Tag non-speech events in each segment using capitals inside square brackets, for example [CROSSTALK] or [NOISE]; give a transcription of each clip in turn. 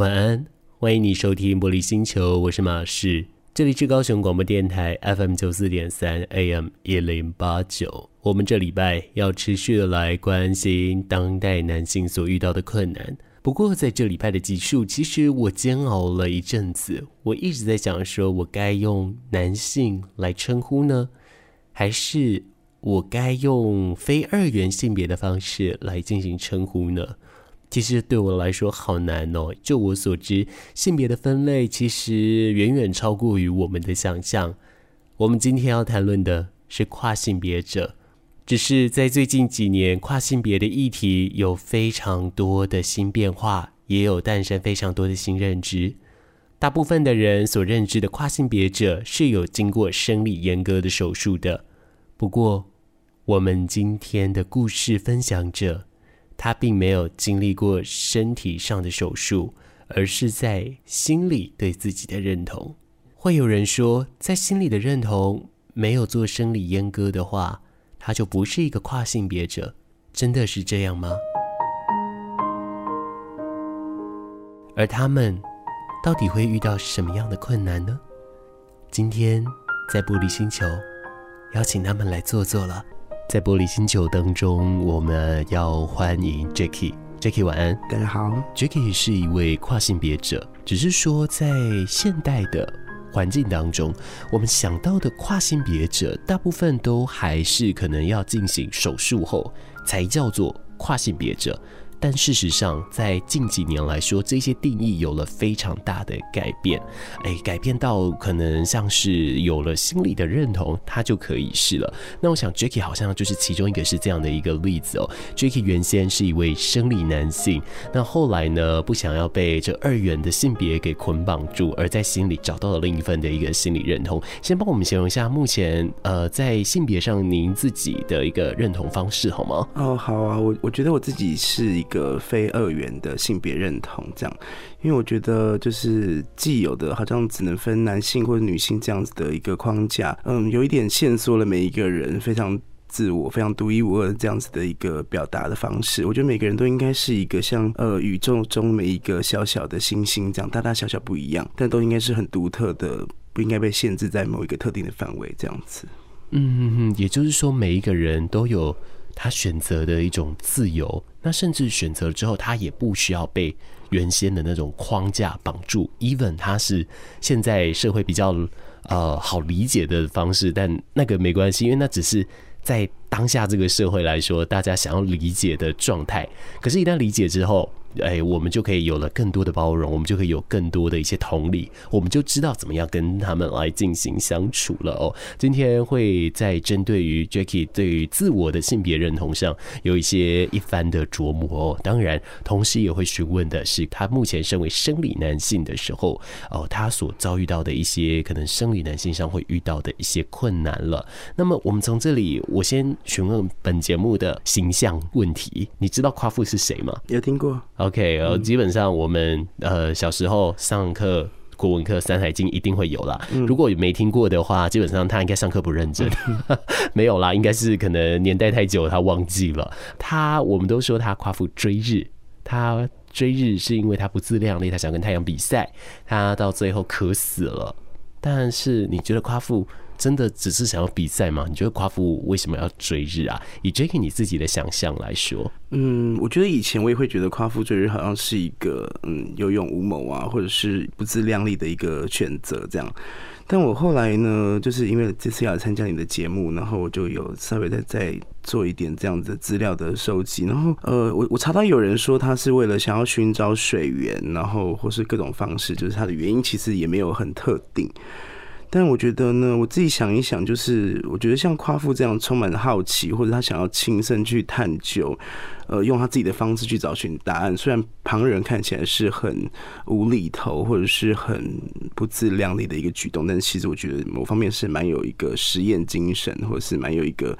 晚安，欢迎你收听玻璃星球，我是马世，这里是高雄广播电台 FM 九四点三 AM 一零八九。我们这礼拜要持续的来关心当代男性所遇到的困难。不过在这礼拜的集数，其实我煎熬了一阵子，我一直在想说，我该用男性来称呼呢，还是我该用非二元性别的方式来进行称呼呢？其实对我来说好难哦。就我所知，性别的分类其实远远超过于我们的想象。我们今天要谈论的是跨性别者，只是在最近几年，跨性别的议题有非常多的新变化，也有诞生非常多的新认知。大部分的人所认知的跨性别者是有经过生理阉割的手术的。不过，我们今天的故事分享者。他并没有经历过身体上的手术，而是在心里对自己的认同。会有人说，在心里的认同没有做生理阉割的话，他就不是一个跨性别者。真的是这样吗？而他们到底会遇到什么样的困难呢？今天在玻璃星球，邀请他们来坐坐了。在玻璃星球当中，我们要欢迎 Jackie。Jackie 晚安，大家好。Jackie 是一位跨性别者，只是说在现代的环境当中，我们想到的跨性别者，大部分都还是可能要进行手术后才叫做跨性别者。但事实上，在近几年来说，这些定义有了非常大的改变。哎，改变到可能像是有了心理的认同，他就可以是了。那我想，Jackie 好像就是其中一个是这样的一个例子哦。Jackie 原先是一位生理男性，那后来呢，不想要被这二元的性别给捆绑住，而在心里找到了另一份的一个心理认同。先帮我们形容一下目前呃在性别上您自己的一个认同方式好吗？哦，好啊，我我觉得我自己是一个非二元的性别认同，这样，因为我觉得就是既有的好像只能分男性或者女性这样子的一个框架，嗯，有一点限缩了每一个人非常自我、非常独一无二这样子的一个表达的方式。我觉得每个人都应该是一个像呃宇宙中每一个小小的星星这样，大大小小不一样，但都应该是很独特的，不应该被限制在某一个特定的范围这样子。嗯嗯嗯，也就是说每一个人都有。他选择的一种自由，那甚至选择了之后，他也不需要被原先的那种框架绑住。Even 他是现在社会比较呃好理解的方式，但那个没关系，因为那只是在当下这个社会来说，大家想要理解的状态。可是，一旦理解之后，哎，我们就可以有了更多的包容，我们就可以有更多的一些同理，我们就知道怎么样跟他们来进行相处了哦。今天会在针对于 Jackie 对于自我的性别认同上有一些一番的琢磨哦。当然，同时也会询问的是他目前身为生理男性的时候哦，他所遭遇到的一些可能生理男性上会遇到的一些困难了。那么，我们从这里，我先询问本节目的形象问题，你知道夸父是谁吗？有听过。OK，呃，基本上我们呃小时候上课国文课《山海经》一定会有啦。如果没听过的话，基本上他应该上课不认真，[LAUGHS] 没有啦，应该是可能年代太久他忘记了。他我们都说他夸父追日，他追日是因为他不自量力，他想跟太阳比赛，他到最后渴死了。但是你觉得夸父？真的只是想要比赛吗？你觉得夸父为什么要追日啊？以 Jack 你自己的想象来说，嗯，我觉得以前我也会觉得夸父追日好像是一个嗯有勇无谋啊，或者是不自量力的一个选择这样。但我后来呢，就是因为这次要参加你的节目，然后我就有稍微再再做一点这样子资料的收集。然后呃，我我查到有人说他是为了想要寻找水源，然后或是各种方式，就是他的原因其实也没有很特定。但我觉得呢，我自己想一想，就是我觉得像夸父这样充满好奇，或者他想要亲身去探究，呃，用他自己的方式去找寻答案。虽然旁人看起来是很无厘头，或者是很不自量力的一个举动，但其实我觉得某方面是蛮有一个实验精神，或者是蛮有一个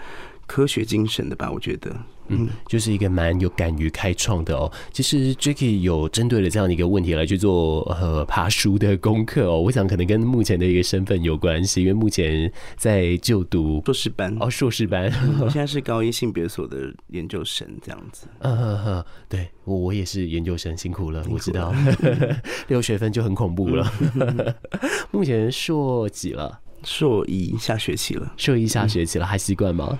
科学精神的吧。我觉得。嗯，就是一个蛮有敢于开创的哦。其实 Jacky 有针对了这样的一个问题来去做呃爬书的功课哦。我想可能跟目前的一个身份有关系，因为目前在就读硕士班哦，硕士班，我现在是 [LAUGHS] 高一性别所的研究生这样子。嗯呵呵，对我我也是研究生，辛苦了，辛苦了，我知道 [LAUGHS] 六学分就很恐怖了。[LAUGHS] 目前硕几了？硕一下学期了，硕一下学期了，还习惯吗？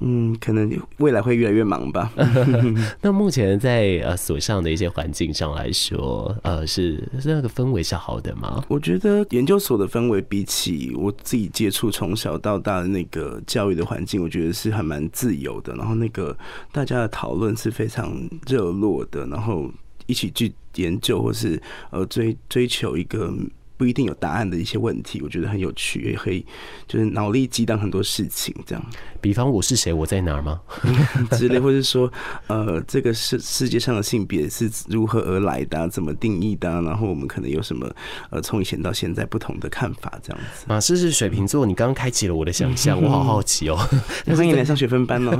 嗯，可能未来会越来越忙吧。[LAUGHS] 那目前在呃所上的一些环境上来说，呃，是是那个氛围是好的吗？我觉得研究所的氛围比起我自己接触从小到大的那个教育的环境，我觉得是还蛮自由的。然后那个大家的讨论是非常热络的，然后一起去研究或是呃追追求一个。不一定有答案的一些问题，我觉得很有趣，也可以就是脑力激荡很多事情，这样。比方我是谁，我在哪儿吗？[LAUGHS] 之类，或者说，呃，这个世世界上的性别是如何而来的，怎么定义的？然后我们可能有什么呃，从以前到现在不同的看法，这样子。马斯是水瓶座，你刚刚开启了我的想象，[LAUGHS] 我好好奇哦。欢迎来上学分班哦。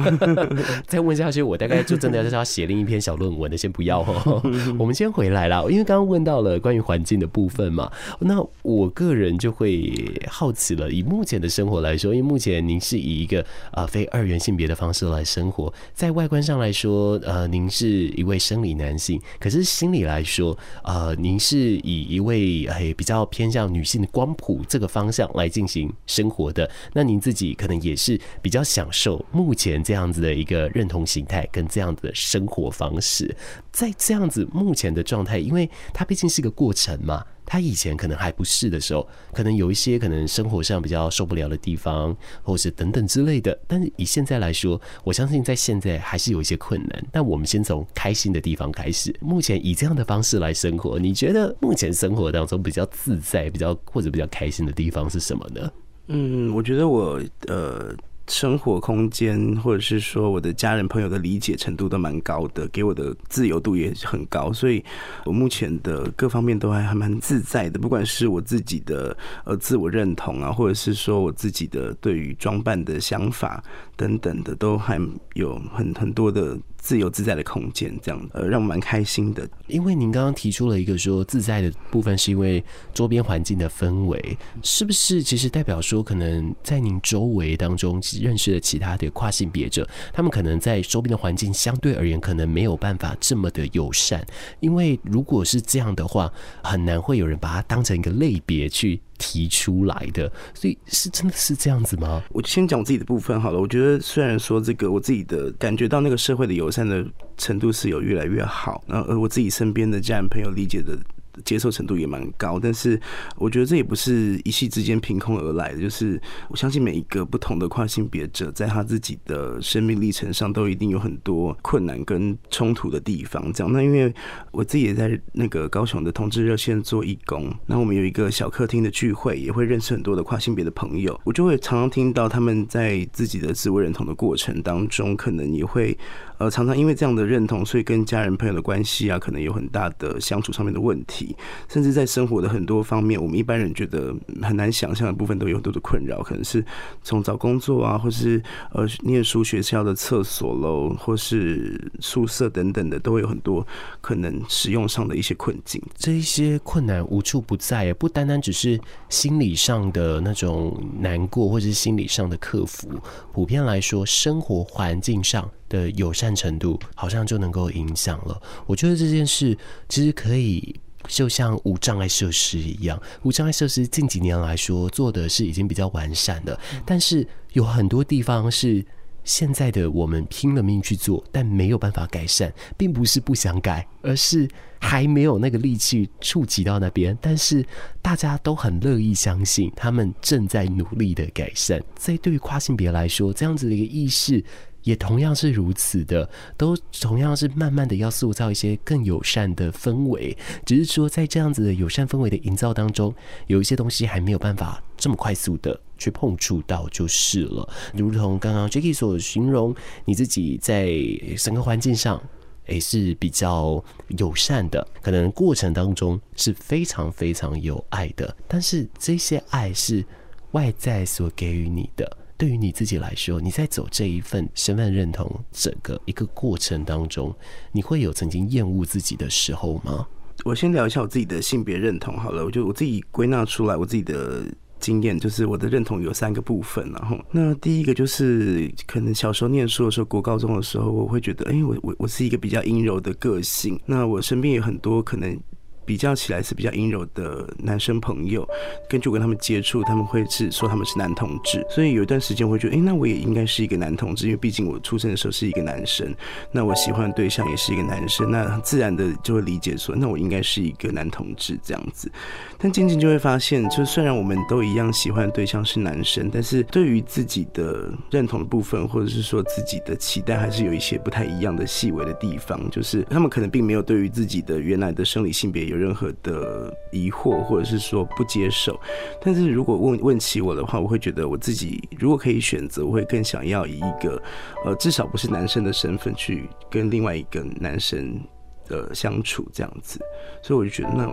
[LAUGHS] 再问下去，我大概就真的要要写另一篇小论文的，先不要哦。我们先回来了，因为刚刚问到了关于环境的部分嘛。那我个人就会好奇了，以目前的生活来说，因为目前您是以一个啊、非二元性别的方式来生活，在外观上来说，呃，您是一位生理男性，可是心理来说，呃，您是以一位诶比较偏向女性的光谱这个方向来进行生活的，那您自己可能也是比较享受目前这样子的一个认同形态跟这样子的生活方式，在这样子目前的状态，因为它毕竟是个过程嘛。他以前可能还不是的时候，可能有一些可能生活上比较受不了的地方，或是等等之类的。但是以现在来说，我相信在现在还是有一些困难。但我们先从开心的地方开始。目前以这样的方式来生活，你觉得目前生活当中比较自在、比较或者比较开心的地方是什么呢？嗯，我觉得我呃。生活空间，或者是说我的家人朋友的理解程度都蛮高的，给我的自由度也很高，所以我目前的各方面都还还蛮自在的。不管是我自己的呃自我认同啊，或者是说我自己的对于装扮的想法等等的，都还有很很多的。自由自在的空间，这样呃，让我蛮开心的。因为您刚刚提出了一个说自在的部分，是因为周边环境的氛围，是不是？其实代表说，可能在您周围当中认识的其他的跨性别者，他们可能在周边的环境相对而言，可能没有办法这么的友善。因为如果是这样的话，很难会有人把它当成一个类别去。提出来的，所以是真的是这样子吗？我先讲我自己的部分好了。我觉得虽然说这个我自己的感觉到那个社会的友善的程度是有越来越好，然后而我自己身边的家人朋友理解的。接受程度也蛮高，但是我觉得这也不是一夕之间凭空而来的。就是我相信每一个不同的跨性别者，在他自己的生命历程上，都一定有很多困难跟冲突的地方。这样，那因为我自己也在那个高雄的同志热线做义工，然后我们有一个小客厅的聚会，也会认识很多的跨性别的朋友。我就会常常听到他们在自己的自我认同的过程当中，可能也会。呃，常常因为这样的认同，所以跟家人朋友的关系啊，可能有很大的相处上面的问题，甚至在生活的很多方面，我们一般人觉得很难想象的部分，都有很多的困扰，可能是从找工作啊，或是呃念书学校的厕所喽，或是宿舍等等的，都会有很多可能使用上的一些困境。这一些困难无处不在，也不单单只是心理上的那种难过，或者是心理上的克服，普遍来说，生活环境上。的友善程度好像就能够影响了。我觉得这件事其实可以就像无障碍设施一样，无障碍设施近几年来说做的是已经比较完善的，但是有很多地方是现在的我们拼了命去做，但没有办法改善，并不是不想改，而是还没有那个力气触及到那边。但是大家都很乐意相信，他们正在努力的改善。在对于跨性别来说，这样子的一个意识。也同样是如此的，都同样是慢慢的要塑造一些更友善的氛围，只是说在这样子的友善氛围的营造当中，有一些东西还没有办法这么快速的去碰触到就是了。如同刚刚 Jackie 所形容，你自己在整个环境上，诶是比较友善的，可能过程当中是非常非常有爱的，但是这些爱是外在所给予你的。对于你自己来说，你在走这一份身份认同整个一个过程当中，你会有曾经厌恶自己的时候吗？我先聊一下我自己的性别认同好了，我就我自己归纳出来我自己的经验，就是我的认同有三个部分，然后那第一个就是可能小时候念书的时候，国高中的时候，我会觉得，哎，我我我是一个比较阴柔的个性，那我身边有很多可能。比较起来是比较阴柔的男生朋友，根据我跟他们接触，他们会是说他们是男同志，所以有一段时间会觉得，哎、那我也应该是一个男同志，因为毕竟我出生的时候是一个男生，那我喜欢的对象也是一个男生，那自然的就会理解说，那我应该是一个男同志这样子。但渐渐就会发现，就虽然我们都一样喜欢的对象是男生，但是对于自己的认同的部分，或者是说自己的期待，还是有一些不太一样的细微的地方，就是他们可能并没有对于自己的原来的生理性别有。有任何的疑惑，或者是说不接受，但是如果问问起我的话，我会觉得我自己如果可以选择，我会更想要以一个呃至少不是男生的身份去跟另外一个男生的相处这样子，所以我就觉得那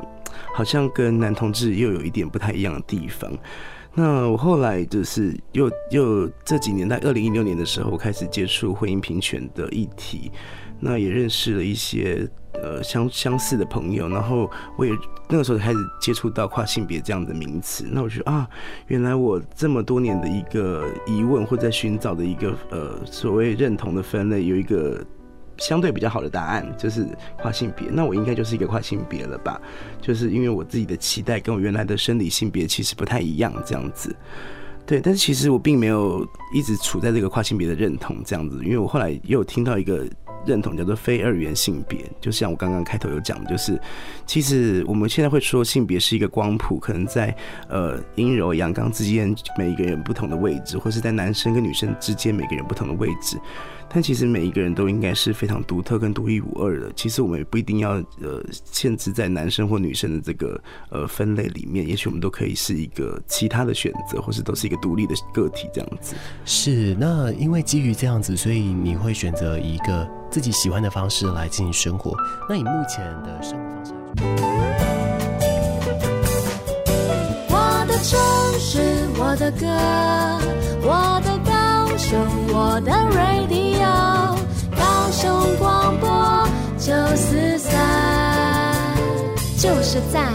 好像跟男同志又有一点不太一样的地方。那我后来就是又又这几年，在二零一六年的时候，我开始接触婚姻平权的议题，那也认识了一些。呃，相相似的朋友，然后我也那个时候开始接触到跨性别这样的名词，那我觉得啊，原来我这么多年的一个疑问或者在寻找的一个呃所谓认同的分类，有一个相对比较好的答案，就是跨性别。那我应该就是一个跨性别了吧？就是因为我自己的期待跟我原来的生理性别其实不太一样，这样子。对，但是其实我并没有一直处在这个跨性别的认同这样子，因为我后来又听到一个。认同叫做非二元性别，就像我刚刚开头有讲，就是其实我们现在会说性别是一个光谱，可能在呃阴柔阳刚之间每一个人不同的位置，或是在男生跟女生之间每个人不同的位置。但其实每一个人都应该是非常独特跟独一无二的。其实我们也不一定要呃限制在男生或女生的这个呃分类里面，也许我们都可以是一个其他的选择，或是都是一个独立的个体这样子。是，那因为基于这样子，所以你会选择一个自己喜欢的方式来进行生活。那你目前的生活方式？我的城市，我的歌，我的高雄，我的 radio。中广播九四三就是赞。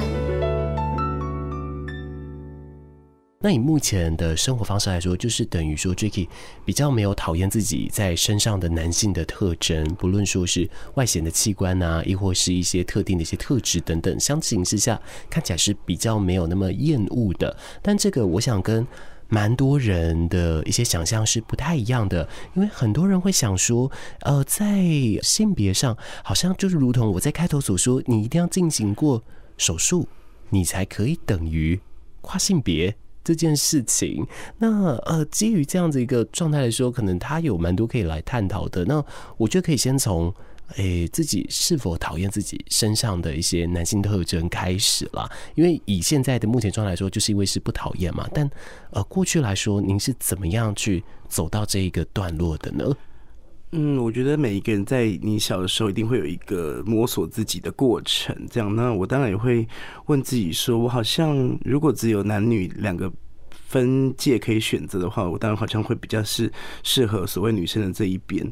那以目前的生活方式来说，就是等于说 j a c k e 比较没有讨厌自己在身上的男性的特征，不论说是外显的器官啊，亦或是一些特定的一些特质等等，相形之下看起来是比较没有那么厌恶的。但这个，我想跟。蛮多人的一些想象是不太一样的，因为很多人会想说，呃，在性别上，好像就是如同我在开头所说，你一定要进行过手术，你才可以等于跨性别这件事情。那呃，基于这样子一个状态来说，可能他有蛮多可以来探讨的。那我觉得可以先从。诶、自己是否讨厌自己身上的一些男性特征开始了？因为以现在的目前状态来说，就是因为是不讨厌嘛。但呃，过去来说，您是怎么样去走到这一个段落的呢？嗯，我觉得每一个人在你小的时候，一定会有一个摸索自己的过程。这样，那我当然也会问自己说，我好像如果只有男女两个分界可以选择的话，我当然好像会比较是适合所谓女生的这一边。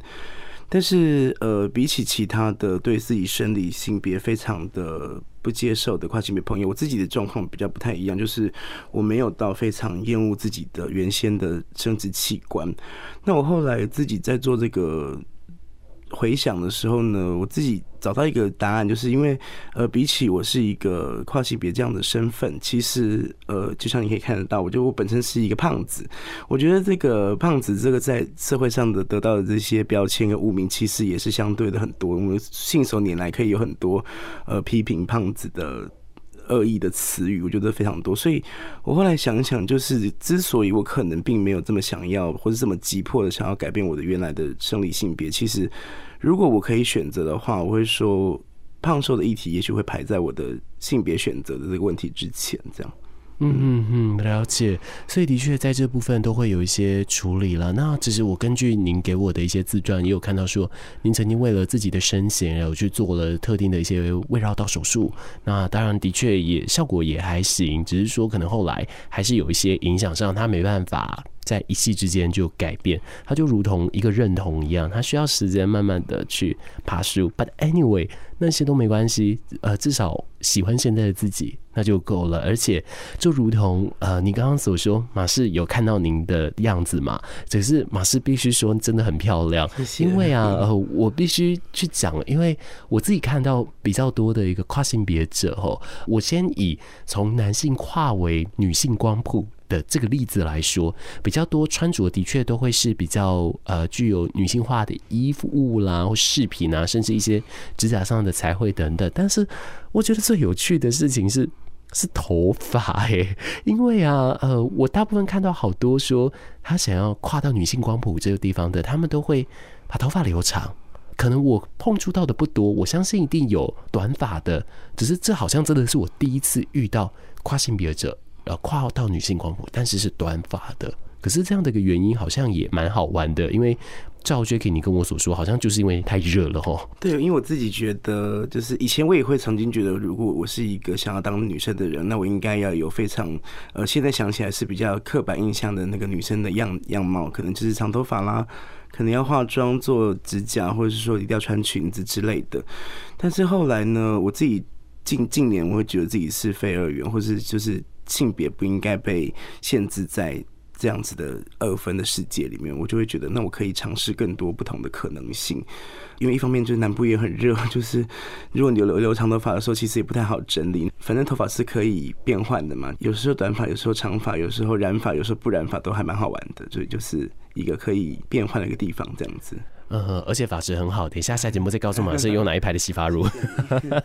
但是，呃，比起其他的对自己生理性别非常的不接受的跨性别朋友，我自己的状况比较不太一样，就是我没有到非常厌恶自己的原先的生殖器官。那我后来自己在做这个。回想的时候呢，我自己找到一个答案，就是因为呃，比起我是一个跨性别这样的身份，其实呃，就像你可以看得到，我觉得我本身是一个胖子。我觉得这个胖子这个在社会上的得到的这些标签跟污名，其实也是相对的很多。我们信手拈来可以有很多呃批评胖子的。恶意的词语，我觉得非常多，所以我后来想想，就是之所以我可能并没有这么想要，或者这么急迫的想要改变我的原来的生理性别，其实如果我可以选择的话，我会说胖瘦的议题也许会排在我的性别选择的这个问题之前，这样。嗯嗯嗯，了解。所以的确在这部分都会有一些处理了。那其实我根据您给我的一些自传，也有看到说，您曾经为了自己的身形，然后去做了特定的一些胃绕道手术。那当然的确也效果也还行，只是说可能后来还是有一些影响上，他没办法在一夕之间就改变，它就如同一个认同一样，它需要时间慢慢的去爬树。But anyway，那些都没关系，呃，至少喜欢现在的自己那就够了。而且就如同呃，你刚刚所说，马氏有看到您的样子嘛？只是马氏必须说真的很漂亮。因为啊，呃，我必须去讲，因为我自己看到比较多的一个跨性别者吼，我先以从男性跨为女性光谱。的这个例子来说，比较多穿着的确都会是比较呃具有女性化的衣服物啦，或饰品啊，甚至一些指甲上的彩绘等等。但是我觉得最有趣的事情是是头发诶，[LAUGHS] 因为啊呃，我大部分看到好多说他想要跨到女性光谱这个地方的，他们都会把头发留长。可能我碰触到的不多，我相信一定有短发的，只是这好像真的是我第一次遇到跨性别者。呃，跨到女性光谱，但是是短发的。可是这样的一个原因好像也蛮好玩的，因为照 Jacky 你跟我所说，好像就是因为太热了吼。对，因为我自己觉得，就是以前我也会曾经觉得，如果我是一个想要当女生的人，那我应该要有非常呃，现在想起来是比较刻板印象的那个女生的样样貌，可能就是长头发啦，可能要化妆、做指甲，或者是说一定要穿裙子之类的。但是后来呢，我自己近近年我会觉得自己是非二元，或是就是。性别不应该被限制在这样子的二分的世界里面，我就会觉得，那我可以尝试更多不同的可能性。因为一方面就是南部也很热，[LAUGHS] 就是如果你留留长头发的时候，其实也不太好整理。反正头发是可以变换的嘛，有时候短发，有时候长发，有时候染发，有时候不染发，都还蛮好玩的。所以就是一个可以变换的一个地方，这样子。嗯，而且发质很好。等一下下节目再告诉马是用哪一排的洗发乳。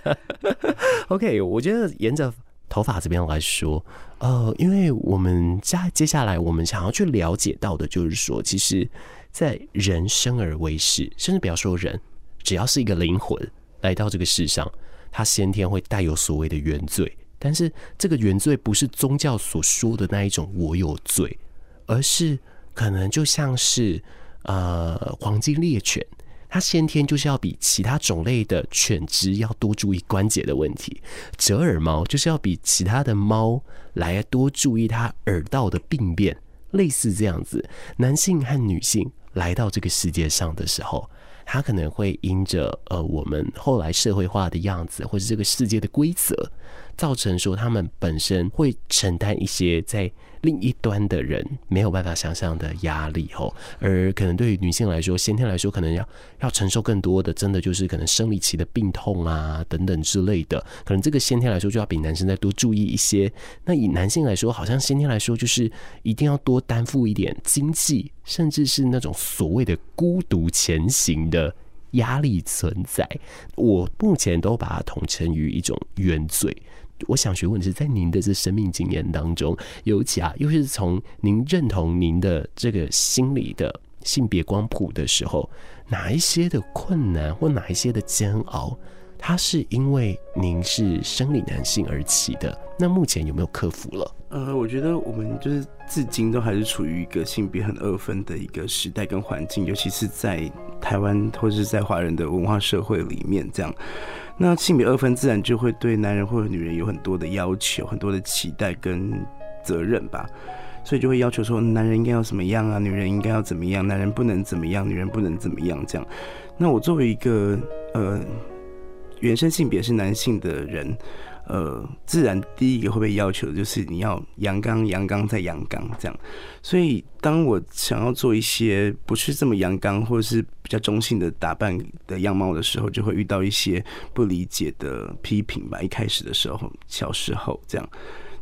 [LAUGHS] OK，我觉得沿着。头发这边来说，呃，因为我们接接下来我们想要去了解到的，就是说，其实，在人生而为世，甚至不要说人，只要是一个灵魂来到这个世上，他先天会带有所谓的原罪，但是这个原罪不是宗教所说的那一种我有罪，而是可能就像是呃黄金猎犬。它先天就是要比其他种类的犬只要多注意关节的问题，折耳猫就是要比其他的猫来多注意它耳道的病变，类似这样子。男性和女性来到这个世界上的时候，他可能会因着呃我们后来社会化的样子，或者这个世界的规则，造成说他们本身会承担一些在。另一端的人没有办法想象的压力吼，而可能对于女性来说，先天来说可能要要承受更多的，真的就是可能生理期的病痛啊等等之类的，可能这个先天来说就要比男生再多注意一些。那以男性来说，好像先天来说就是一定要多担负一点经济，甚至是那种所谓的孤独前行的的压力存在。我目前都把它统称于一种原罪。我想询问的是，在您的这生命经验当中，尤其啊，又是从您认同您的这个心理的性别光谱的时候，哪一些的困难或哪一些的煎熬，它是因为您是生理男性而起的？那目前有没有克服了？呃，我觉得我们就是至今都还是处于一个性别很二分的一个时代跟环境，尤其是在台湾或者是在华人的文化社会里面这样。那性别二分自然就会对男人或者女人有很多的要求，很多的期待跟责任吧，所以就会要求说，男人应该要怎么样啊，女人应该要怎么样，男人不能怎么样，女人不能怎么样这样。那我作为一个呃原生性别是男性的人。呃，自然第一个会被要求的就是你要阳刚，阳刚再阳刚这样。所以当我想要做一些不是这么阳刚或者是比较中性的打扮的样貌的时候，就会遇到一些不理解的批评吧。一开始的时候，小时候这样。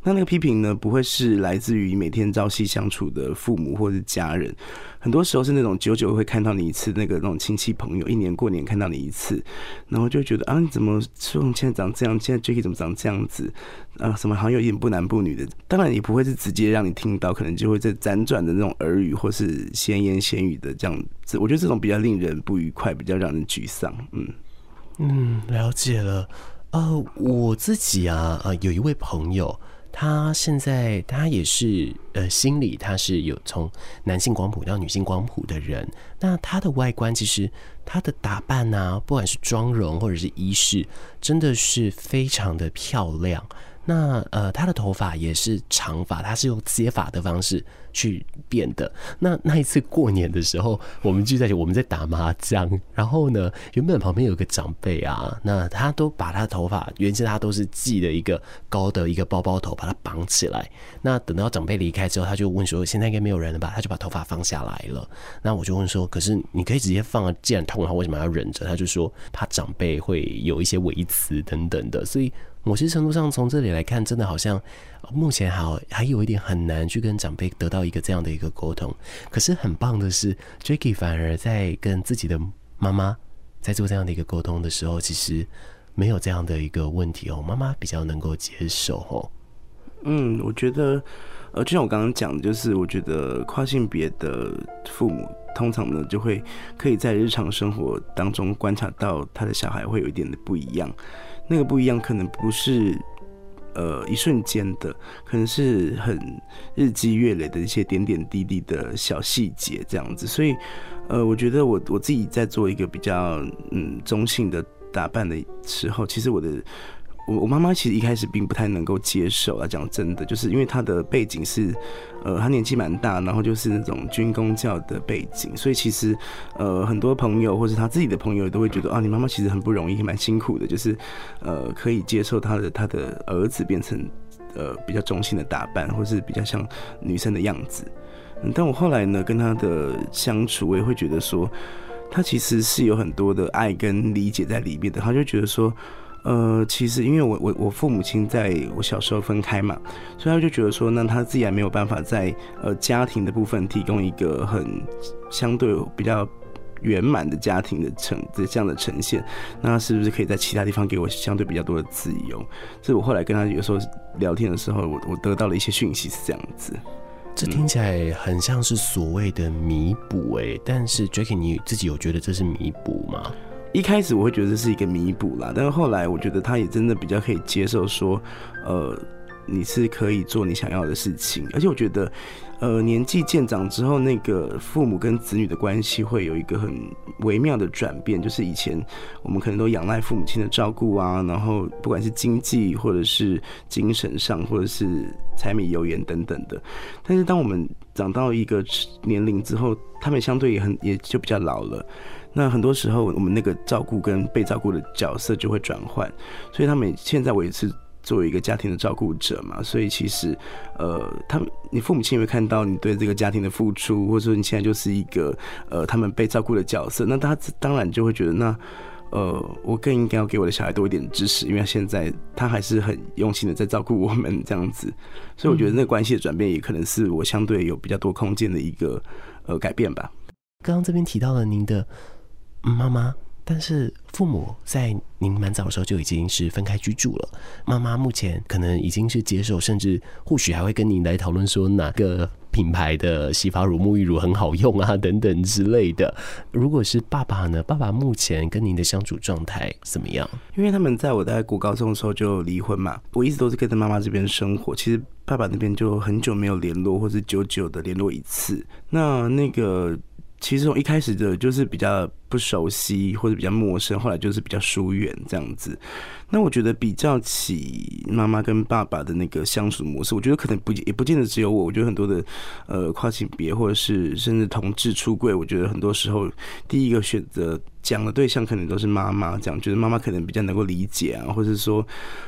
那那个批评呢，不会是来自于每天朝夕相处的父母或者家人，很多时候是那种久久会看到你一次那个那种亲戚朋友，一年过年看到你一次，然后就觉得啊，你怎么说现在长这样，现在 j a c k 怎么长这样子啊？什么好像有点不男不女的。当然，也不会是直接让你听到，可能就会在辗转的那种耳语或是闲言闲语的这样子。我觉得这种比较令人不愉快，比较让人沮丧。嗯嗯，了解了。呃，我自己啊，呃，有一位朋友。他现在他也是呃，心里他是有从男性光谱到女性光谱的人。那他的外观其实他的打扮、啊，不管是妆容或者是衣饰，真的是非常的漂亮。那呃，他的头发也是长发，他是用接发的方式去变的。那那一次过年的时候，我们聚在一起，我们在打麻将，然后呢，原本旁边有个长辈啊，那他都把他的头发，原先他都是系的一个高的一个包包头，把它绑起来。那等到长辈离开之后，他就问说：“现在应该没有人了吧？”他就把头发放下来了。那我就问说：“可是你可以直接放啊，既然痛的话，为什么要忍着？”他就说：“怕长辈会有一些微词等等的。”所以。某些程度上，从这里来看，真的好像目前还还有一点很难去跟长辈得到一个这样的一个沟通。可是很棒的是，Jackie 反而在跟自己的妈妈在做这样的一个沟通的时候，其实没有这样的一个问题哦，妈妈比较能够接受哦。嗯，我觉得，呃，就像我刚刚讲的，就是我觉得跨性别的父母通常呢，就会可以在日常生活当中观察到他的小孩会有一点的不一样。那个不一样，可能不是呃一瞬间的，可能是很日积月累的一些点点滴滴的小细节这样子。所以，呃，我觉得我我自己在做一个比较嗯中性的打扮的时候，其实我的。我我妈妈其实一开始并不太能够接受啊，讲真的，就是因为她的背景是，呃，她年纪蛮大，然后就是那种军工教的背景，所以其实，呃，很多朋友或者她自己的朋友都会觉得啊，你妈妈其实很不容易，蛮辛苦的，就是，呃，可以接受她的她的儿子变成，呃，比较中性的打扮，或是比较像女生的样子。但我后来呢，跟她的相处，我也会觉得说，她其实是有很多的爱跟理解在里面的，她就觉得说。呃，其实因为我我我父母亲在我小时候分开嘛，所以他就觉得说，那他自己还没有办法在呃家庭的部分提供一个很相对比较圆满的家庭的呈这样的呈现，那他是不是可以在其他地方给我相对比较多的自由？所以我后来跟他有时候聊天的时候，我我得到了一些讯息是这样子。这听起来很像是所谓的弥补哎，但是 Jacky 你自己有觉得这是弥补吗？一开始我会觉得这是一个弥补啦，但是后来我觉得他也真的比较可以接受说，呃，你是可以做你想要的事情，而且我觉得，呃，年纪渐长之后，那个父母跟子女的关系会有一个很微妙的转变，就是以前我们可能都仰赖父母亲的照顾啊，然后不管是经济或者是精神上，或者是柴米油盐等等的，但是当我们长到一个年龄之后，他们相对也很也就比较老了。那很多时候，我们那个照顾跟被照顾的角色就会转换，所以他们现在我也是作为一个家庭的照顾者嘛，所以其实，呃，他们你父母亲也会看到你对这个家庭的付出，或者说你现在就是一个呃他们被照顾的角色，那他当然就会觉得，那呃，我更应该要给我的小孩多一点支持，因为现在他还是很用心的在照顾我们这样子，所以我觉得那关系的转变也可能是我相对有比较多空间的一个呃改变吧。刚刚这边提到了您的。妈妈，但是父母在您蛮早的时候就已经是分开居住了。妈妈目前可能已经是接受，甚至或许还会跟您来讨论说哪个品牌的洗发乳、沐浴乳很好用啊，等等之类的。如果是爸爸呢？爸爸目前跟您的相处状态怎么样？因为他们在我在国高中的时候就离婚嘛，我一直都是跟着妈妈这边生活。其实爸爸那边就很久没有联络，或是久久的联络一次。那那个。其实从一开始的就是比较不熟悉或者比较陌生，后来就是比较疏远这样子。那我觉得比较起妈妈跟爸爸的那个相处模式，我觉得可能不也不见得只有我。我觉得很多的呃跨性别或者是甚至同志出柜，我觉得很多时候第一个选择讲的对象可能都是妈妈，这样觉得妈妈可能比较能够理解啊，或者说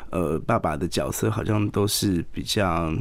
呃爸爸的角色好像都是比较。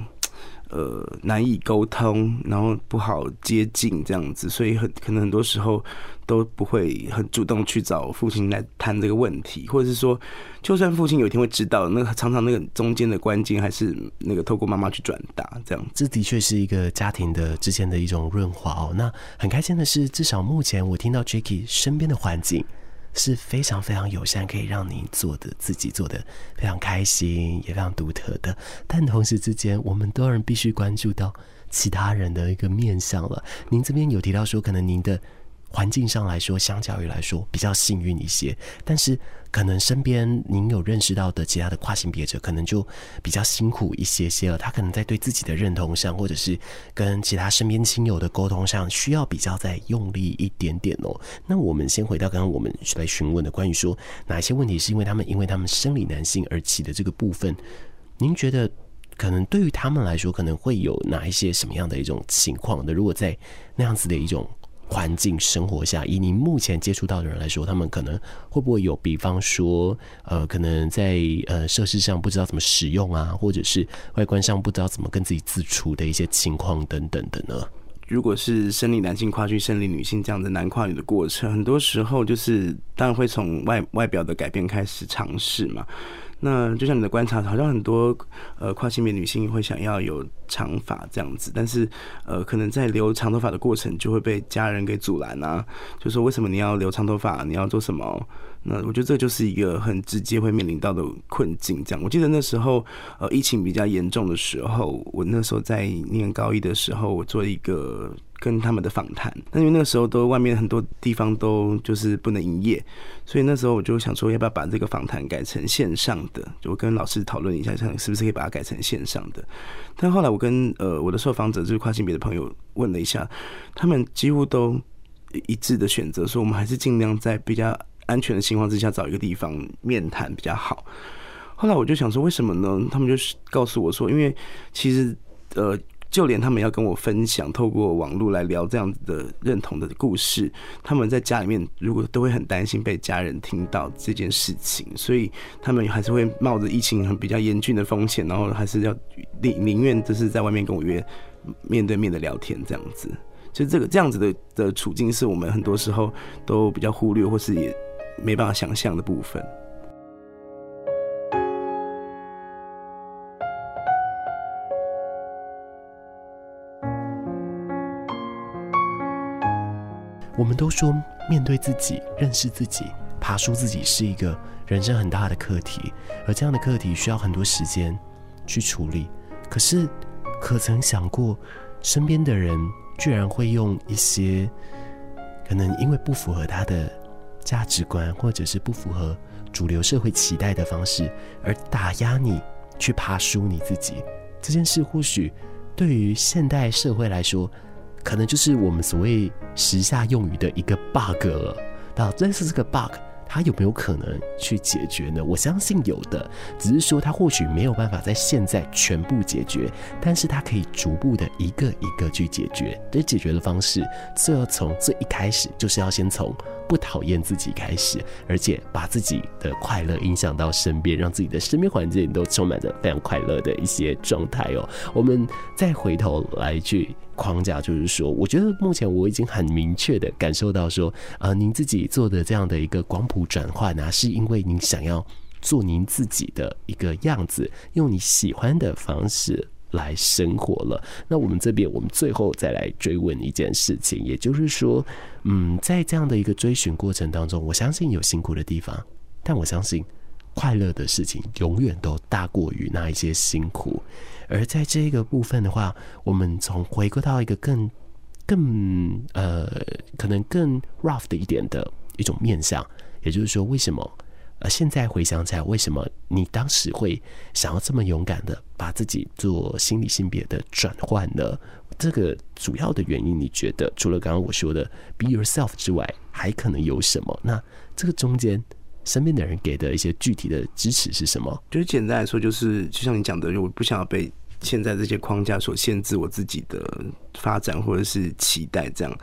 呃，难以沟通，然后不好接近这样子，所以很可能很多时候都不会很主动去找父亲来谈这个问题，或者是说，就算父亲有一天会知道，那常常那个中间的关键还是那个透过妈妈去转达这样。这的确是一个家庭的之间的一种润滑哦。那很开心的是，至少目前我听到 Jacky 身边的环境。是非常非常友善，可以让你做的自己做的非常开心，也非常独特的。但同时之间，我们当然必须关注到其他人的一个面相了。您这边有提到说，可能您的。环境上来说，相较于来说比较幸运一些，但是可能身边您有认识到的其他的跨性别者，可能就比较辛苦一些些了。他可能在对自己的认同上，或者是跟其他身边亲友的沟通上，需要比较再用力一点点哦。那我们先回到刚刚我们来询问的关于说哪一些问题是因为他们因为他们生理男性而起的这个部分。您觉得可能对于他们来说，可能会有哪一些什么样的一种情况的？如果在那样子的一种环境生活下，以您目前接触到的人来说，他们可能会不会有，比方说，呃，可能在呃设施上不知道怎么使用啊，或者是外观上不知道怎么跟自己自处的一些情况等等的呢？如果是生理男性跨去生理女性这样的男跨女的过程，很多时候就是当然会从外外表的改变开始尝试嘛。那就像你的观察，好像很多呃跨性别女性会想要有长发这样子，但是呃可能在留长头发的过程就会被家人给阻拦啊，就说为什么你要留长头发？你要做什么？那我觉得这就是一个很直接会面临到的困境。这样，我记得那时候呃疫情比较严重的时候，我那时候在念高一的时候，我做一个。跟他们的访谈，那因为那个时候都外面很多地方都就是不能营业，所以那时候我就想说，要不要把这个访谈改成线上的？就跟老师讨论一下，看是不是可以把它改成线上的。但后来我跟呃我的受访者就是跨性别的朋友问了一下，他们几乎都一致的选择说，我们还是尽量在比较安全的情况之下找一个地方面谈比较好。后来我就想说，为什么呢？他们就告诉我说，因为其实呃。就连他们要跟我分享，透过网络来聊这样子的认同的故事，他们在家里面如果都会很担心被家人听到这件事情，所以他们还是会冒着疫情很比较严峻的风险，然后还是要宁宁愿就是在外面跟我约面对面的聊天这样子。其实这个这样子的的处境，是我们很多时候都比较忽略，或是也没办法想象的部分。我们都说，面对自己、认识自己、爬梳自己是一个人生很大的课题，而这样的课题需要很多时间去处理。可是，可曾想过，身边的人居然会用一些可能因为不符合他的价值观，或者是不符合主流社会期待的方式，而打压你去爬梳你自己？这件事或许对于现代社会来说，可能就是我们所谓时下用语的一个 bug 了。那但是这个 bug 它有没有可能去解决呢？我相信有的，只是说它或许没有办法在现在全部解决，但是它可以逐步的一个一个去解决。这解决的方式，最要从最一开始就是要先从不讨厌自己开始，而且把自己的快乐影响到身边，让自己的身边环境都充满着非常快乐的一些状态哦。我们再回头来去。框架就是说，我觉得目前我已经很明确的感受到说，呃，您自己做的这样的一个光谱转换呢，是因为您想要做您自己的一个样子，用你喜欢的方式来生活了。那我们这边，我们最后再来追问一件事情，也就是说，嗯，在这样的一个追寻过程当中，我相信有辛苦的地方，但我相信快乐的事情永远都大过于那一些辛苦。而在这个部分的话，我们从回归到一个更、更呃，可能更 rough 的一点的一种面向，也就是说，为什么呃，现在回想起来，为什么你当时会想要这么勇敢的把自己做心理性别的转换呢？这个主要的原因，你觉得除了刚刚我说的 be yourself 之外，还可能有什么？那这个中间。身边的人给的一些具体的支持是什么？就是简单来说，就是就像你讲的，我不想要被现在这些框架所限制我自己的发展或者是期待，这样，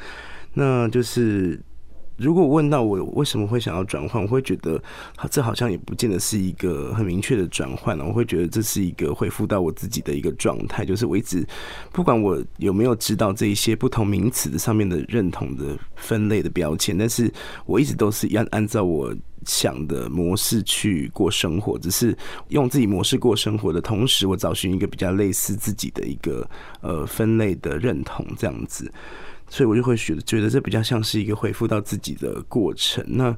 那就是。如果问到我为什么会想要转换，我会觉得这好像也不见得是一个很明确的转换。我会觉得这是一个恢复到我自己的一个状态，就是我一直不管我有没有知道这一些不同名词的上面的认同的分类的标签，但是我一直都是按按照我想的模式去过生活，只是用自己模式过生活的同时，我找寻一个比较类似自己的一个呃分类的认同这样子。所以我就会觉得，觉得这比较像是一个恢复到自己的过程。那。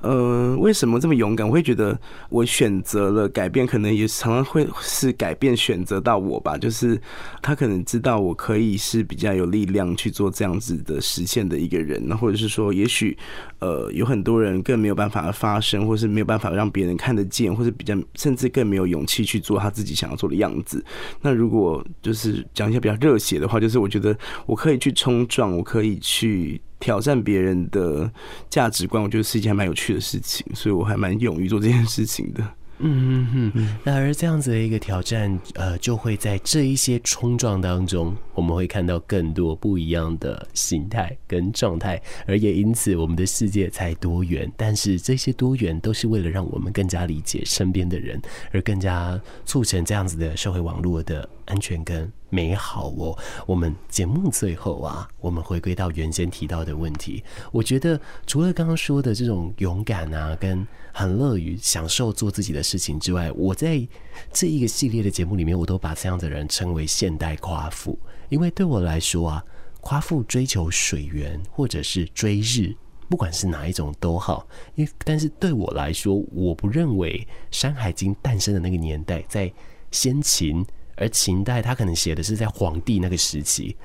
呃，为什么这么勇敢？我会觉得我选择了改变，可能也常常会是改变选择到我吧。就是他可能知道我可以是比较有力量去做这样子的实现的一个人，那或者是说，也许呃有很多人更没有办法发声，或是没有办法让别人看得见，或是比较甚至更没有勇气去做他自己想要做的样子。那如果就是讲一些比较热血的话，就是我觉得我可以去冲撞，我可以去。挑战别人的价值观，我觉得是一件还蛮有趣的事情，所以我还蛮勇于做这件事情的。嗯嗯嗯。那而这样子的一个挑战，呃，就会在这一些冲撞当中，我们会看到更多不一样的形态跟状态，而也因此我们的世界才多元。但是这些多元都是为了让我们更加理解身边的人，而更加促成这样子的社会网络的安全跟美好哦。我们节目最后啊，我们回归到原先提到的问题，我觉得除了刚刚说的这种勇敢啊，跟很乐于享受做自己的事情之外，我在这一个系列的节目里面，我都把这样的人称为现代夸父，因为对我来说啊，夸父追求水源或者是追日，不管是哪一种都好，因但是对我来说，我不认为《山海经》诞生的那个年代在先秦。而秦代他可能写的是在黄帝那个时期，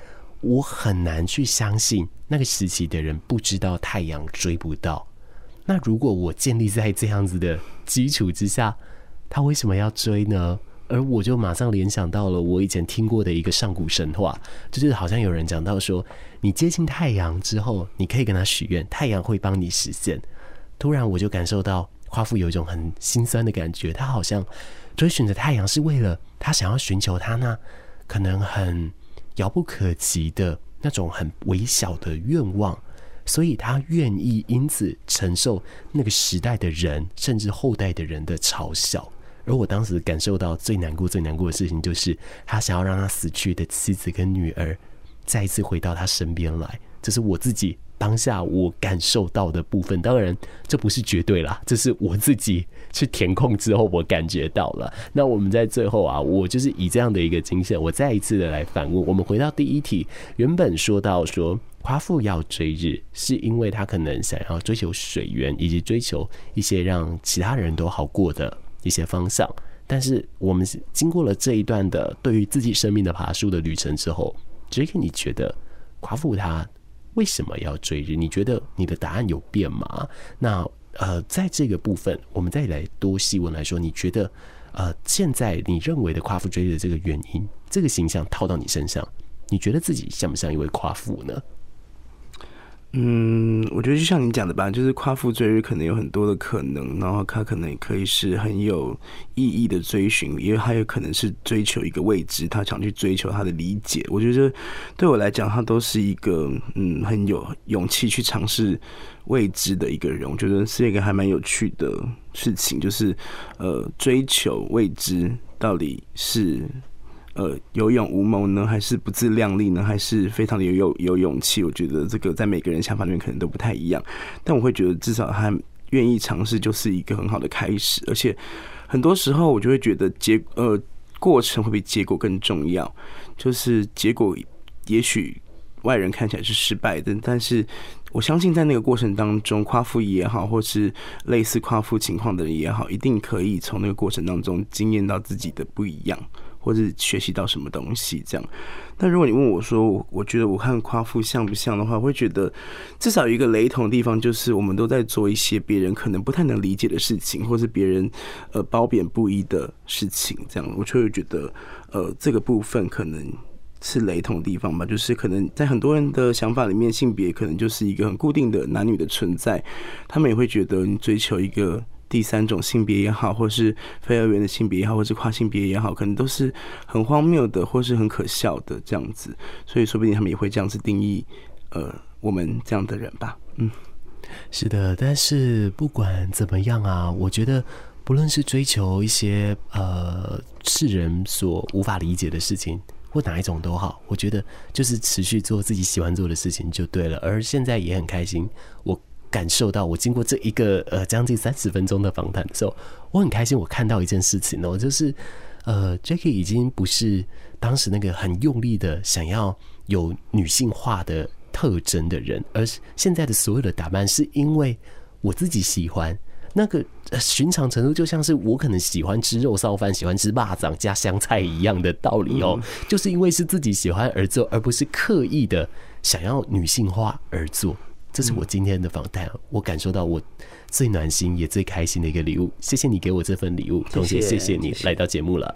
我很难去相信那个时期的人不知道太阳追不到。那如果我建立在这样子的基础之下，他为什么要追呢？而我就马上联想到了我以前听过的一个上古神话，就是好像有人讲到说，你接近太阳之后，你可以跟他许愿，太阳会帮你实现。突然我就感受到夸父有一种很心酸的感觉，他好像。追寻着太阳是为了他想要寻求他那可能很遥不可及的那种很微小的愿望，所以他愿意因此承受那个时代的人甚至后代的人的嘲笑。而我当时感受到最难过、最难过的事情，就是他想要让他死去的妻子跟女儿再一次回到他身边来。这是我自己。当下我感受到的部分，当然这不是绝对啦，这是我自己去填空之后我感觉到了。那我们在最后啊，我就是以这样的一个精神，我再一次的来反问。我们回到第一题，原本说到说夸父要追日，是因为他可能想要追求水源，以及追求一些让其他人都好过的一些方向。但是我们经过了这一段的对于自己生命的爬树的旅程之后，Jake，你觉得夸父他？为什么要追日？你觉得你的答案有变吗？那呃，在这个部分，我们再来多细问来说，你觉得呃，现在你认为的夸父追日的这个原因，这个形象套到你身上，你觉得自己像不像一位夸父呢？嗯，我觉得就像你讲的吧，就是夸父追日可能有很多的可能，然后他可能也可以是很有意义的追寻，因为他有可能是追求一个未知，他想去追求他的理解。我觉得对我来讲，他都是一个嗯很有勇气去尝试未知的一个人。我觉得是一个还蛮有趣的事情，就是呃追求未知到底是。呃，有勇无谋呢，还是不自量力呢？还是非常的有有有勇气？我觉得这个在每个人想法里面可能都不太一样，但我会觉得至少他愿意尝试就是一个很好的开始。而且很多时候我就会觉得结呃过程会比结果更重要。就是结果也许外人看起来是失败的，但是我相信在那个过程当中，夸父也好，或是类似夸父情况的人也好，一定可以从那个过程当中经验到自己的不一样。或者学习到什么东西这样，但如果你问我说，我觉得我看夸父像不像的话，会觉得至少有一个雷同的地方，就是我们都在做一些别人可能不太能理解的事情，或是别人呃褒贬不一的事情，这样我就会觉得呃这个部分可能是雷同的地方吧，就是可能在很多人的想法里面，性别可能就是一个很固定的男女的存在，他们也会觉得你追求一个。第三种性别也好，或是非二元的性别也好，或是跨性别也好，可能都是很荒谬的，或是很可笑的这样子。所以说不定他们也会这样子定义，呃，我们这样的人吧。嗯，是的。但是不管怎么样啊，我觉得不论是追求一些呃世人所无法理解的事情，或哪一种都好，我觉得就是持续做自己喜欢做的事情就对了。而现在也很开心，我。感受到我经过这一个呃将近三十分钟的访谈的时候，我很开心。我看到一件事情哦，就是呃 j a c k i e 已经不是当时那个很用力的想要有女性化的特征的人，而是现在的所有的打扮是因为我自己喜欢那个寻常程度，就像是我可能喜欢吃肉臊饭、喜欢吃蚂蚱加香菜一样的道理哦，就是因为是自己喜欢而做，而不是刻意的想要女性化而做。这是我今天的访谈，我感受到我最暖心也最开心的一个礼物。谢谢你给我这份礼物，同学，谢谢你来到节目了。